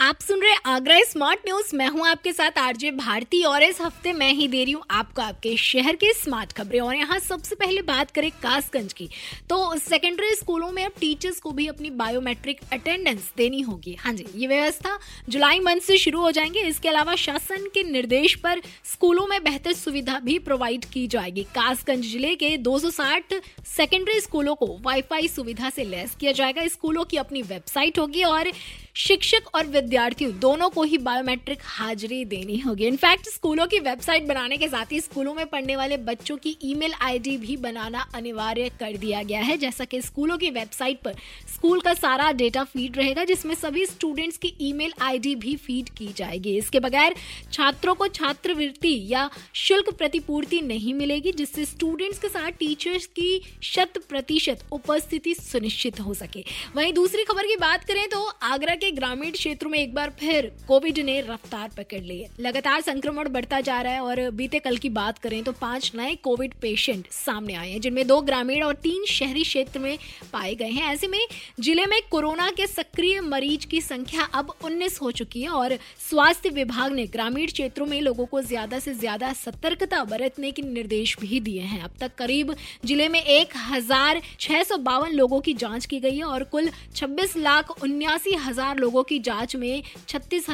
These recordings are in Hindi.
आप सुन रहे आगरा स्मार्ट न्यूज़। मैं हूँ आपके साथ आरजे भारती और इस हफ़्ते मैं ही दे रही हूँ आपको आपके शहर के स्मार्ट खबरें। और यहाँ सबसे पहले बात करें कासगंज की तो सेकेंडरी स्कूलों में अब टीचर्स को भी अपनी बायोमेट्रिक अटेंडेंस देनी होगी। हाँ जी, ये व्यवस्था जुलाई मंथ से शुरू हो जाएँगे। इसके अलावा शासन के निर्देश पर स्कूलों में बेहतर सुविधा भी प्रोवाइड की जाएगी। कासगंज ज़िले के 260 सेकेंडरी स्कूलों को वाईफाई सुविधा से लैस किया जाएगा। स्कूलों की अपनी वेबसाइट होगी और शिक्षक और विद्यार्थियों, दोनों को ही बायोमेट्रिक हाजिरी देनी होगी। इनफैक्ट स्कूलों की वेबसाइट बनाने के साथ ही स्कूलों में पढ़ने वाले बच्चों की ईमेल आईडी भी बनाना अनिवार्य कर दिया गया है, जैसा कि स्कूलों की वेबसाइट पर स्कूल का सारा डेटा फ़ीड रहेगा, जिसमें सभी स्टूडेंट्स की ईमेल आईडी भी फ़ीड की जाएगी। इसके बगैर छात्रों को छात्रवृत्ति या शुल्क प्रतिपूर्ति नहीं मिलेगी, जिससे स्टूडेंट्स के साथ टीचर्स की शत प्रतिशत उपस्थिति सुनिश्चित हो सके। वहीं दूसरी खबर की बात करें तो आगरा के ग्रामीण क्षेत्रों में एक बार फिर कोविड ने रफ्तार पकड़ ली है। लगातार संक्रमण बढ़ता जा रहा है और बीते कल की बात करें तो पाँच नए कोविड पेशेंट सामने आए हैं, जिनमें दो ग्रामीण और तीन शहरी क्षेत्र में पाए गए हैं। ऐसे में ज़िले में कोरोना के सक्रिय मरीज़ की संख्या अब 19 हो चुकी है और स्वास्थ्य विभाग ने ग्रामीण क्षेत्रों में लोगों को ज़्यादा से ज़्यादा सतर्कता बरतने के निर्देश भी दिए हैं। अब तक करीब ज़िले में एक हज़ार छह सौ बावन लोगों की जाँच की गई है और कुल छब्बीस लाख उन्यासी हज़ार लोगों की जाँच में छत्तीस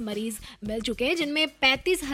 मरीज़ मिल चुके हैं, जिनमें पैंतीस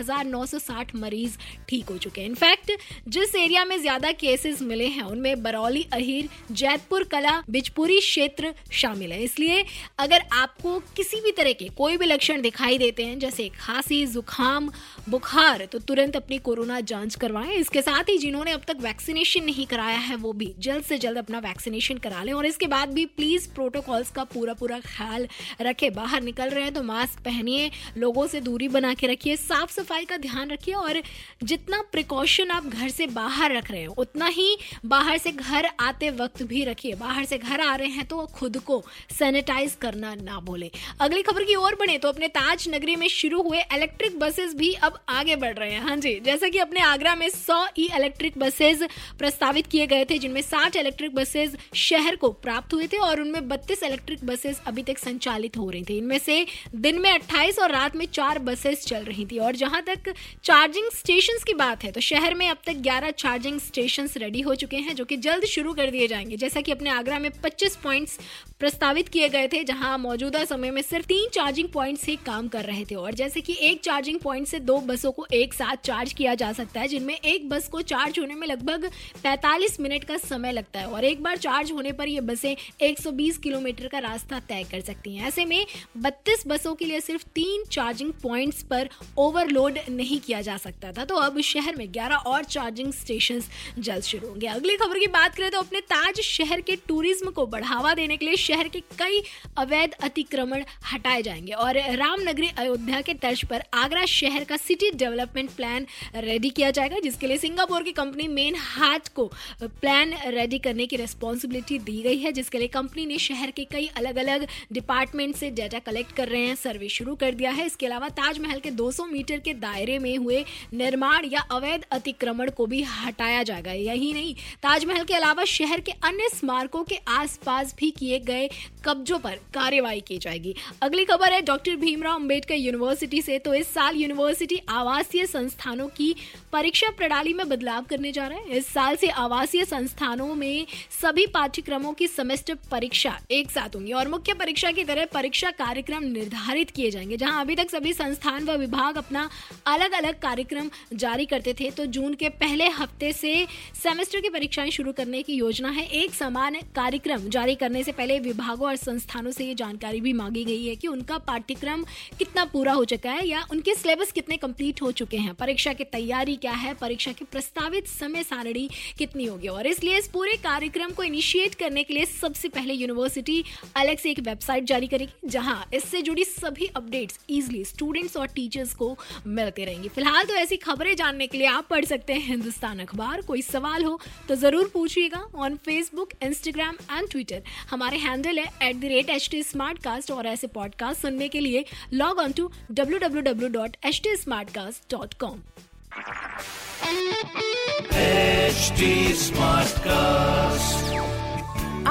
मरीज़ ठीक हो चुके हैं। इनफैक्ट जिस एरिया में ज़्यादा केसेस मिले हैं, उनमें बरौली, अहिर, जैतपुर, कला, बिजपुरी क्षेत्र शामिल है। इसलिए अगर आपको किसी भी तरह के कोई भी लक्षण दिखाई देते हैं, जैसे खांसी, जुकाम, बुखार तो तुरंत अपनी कोरोना जाँच करवाएँ। इसके साथ ही जिन्होंने अब तक वैक्सीनेशन नहीं कराया है, वो भी जल्द से जल्द अपना वैक्सीनेशन करा लें। और इसके बाद भी प्लीज़ प्रोटोकॉल्स का पूरा पूरा ख्याल रखे, बाहर निकल रहे हैं तो मास्क पहनिए, लोगों से दूरी बना के रखिए साफ़ सफ़ाई का ध्यान रखिए और जितना प्रिकॉशन आप घर से बाहर रख रहे हैं, उतना ही बाहर से घर आते वक्त भी रखिए। बाहर से घर आ रहे हैं तो खुद को सैनिटाइज करना ना भूले। अगली खबर की ओर बढ़े तो अपने ताज नगरी में शुरू हुए इलेक्ट्रिक बसेस भी अब आगे बढ़ रहे हैं। हाँ जी, जैसा कि अपने आगरा में सौ ई इलेक्ट्रिक बसेस प्रस्तावित किए गए थे, जिनमें 60 इलेक्ट्रिक बसेस शहर को प्राप्त हुए थे और उनमें 32 इलेक्ट्रिक बसेस अभी तक संचालित हो रही थी। इनमें से दिन में 28 और रात में चार बसेस चल रही थी। और जहाँ तक चार्जिंग स्टेशन की बात है तो शहर में अब तक 11 चार्जिंग स्टेशन रेडी हो चुके हैं, जो कि जल्द शुरू कर दिए जाएँगे। जैसा कि अपने आगरा में 25 पॉइंट्स प्रस्तावित किए गए थे, जहाँ मौजूदा समय में सिर्फ़ तीन चार्जिंग पॉइंट ही काम कर रहे थे। और जैसे कि एक चार्जिंग पॉइंट से दो बसों को एक साथ चार्ज किया जा सकता है, जिनमें एक बस को चार्ज होने में लगभग 45 मिनट का समय लगता है। और एक बार चार्ज होने पर ये बसें 120 किलोमीटर का रास्ता तय कर सकती हैं। ऐसे में 32 बसों के लिए सिर्फ़ तीन चार्जिंग पॉइंट्स पर ओवरलोड नहीं किया जा सकता था। तो अब शहर में 11 और चार्जिंग स्टेशन जल्द शुरू होंगे। अगली खबर की बात करें तो अपने ताज शहर के टूरिज़्म को बढ़ावा देने के लिए शहर के कई अवैध अतिक्रमण हटाए जाएँगे और रामनगरी अयोध्या के तर्ज पर आगरा शहर का सिटी डेवलपमेंट प्लान रेडी किया जाएगा, जिसके लिए सिंगापुर की कंपनी मेन हार्ट को प्लान रेडी करने की रिस्पॉन्सिबिलिटी दी गई है, जिसके लिए कंपनी ने शहर के कई अलग अलग अलग डिपार्टमेंट से डाटा कलेक्ट कर रहे हैं, सर्वे शुरू कर दिया है। इसके अलावा ताजमहल के 200 मीटर के दायरे में हुए निर्माण या अवैध अतिक्रमण को भी हटाया जाएगा। यही नहीं, ताजमहल के अलावा शहर के अन्य स्मारकों के आसपास भी किए गए कब्जों पर कार्यवाही की जाएगी। अगली खबर है, डॉक्टर भीमराव अंबेडकर यूनिवर्सिटी से तो इस साल यूनिवर्सिटी आवासीय संस्थानों की परीक्षा प्रणाली में बदलाव करने जा रहा है। इस साल से आवासीय संस्थानों में सभी पाठ्यक्रमों की सेमेस्टर परीक्षा एक साथ होंगी और मुख्य परीक्षा की तरह परीक्षा कार्यक्रम निर्धारित किए जाएँगे, जहाँ अभी तक सभी संस्थान व विभाग अपना अलग अलग कार्यक्रम जारी करते थे। तो जून के पहले हफ़्ते से सेमेस्टर की परीक्षाएँ शुरू करने की योजना है। एक समान कार्यक्रम जारी करने से पहले विभागों और संस्थानों से ये जानकारी भी मांगी गई है कि उनका पाठ्यक्रम कितना पूरा हो चुका है या उनके सिलेबस कितने कंप्लीट हो चुके हैं। परीक्षा की तैयारी क्या है? परीक्षा की प्रस्तावित समय सारणी कितनी होगी? और इसलिए इस पूरे कार्यक्रम को इनिशिएट करने के लिए सबसे पहले यूनिवर्सिटी अलग से एक वेबसाइट जारी करेगी, जहाँ इससे जुड़ी सभी अपडेट्स इजिली स्टूडेंट्स और टीचर्स को मिलते रहेंगे। फ़िलहाल तो ऐसी खबरें जानने के लिए आप पढ़ सकते हैं हिंदुस्तान अखबार। कोई सवाल हो तो ज़रूर पूछिएगा on Facebook Instagram and Twitter हमारे हैंडल है at the rate H T smart cast और ऐसे पॉडकास्ट सुनने के लिए log on to W W W dot H T smart cast dot com HD Smartcast.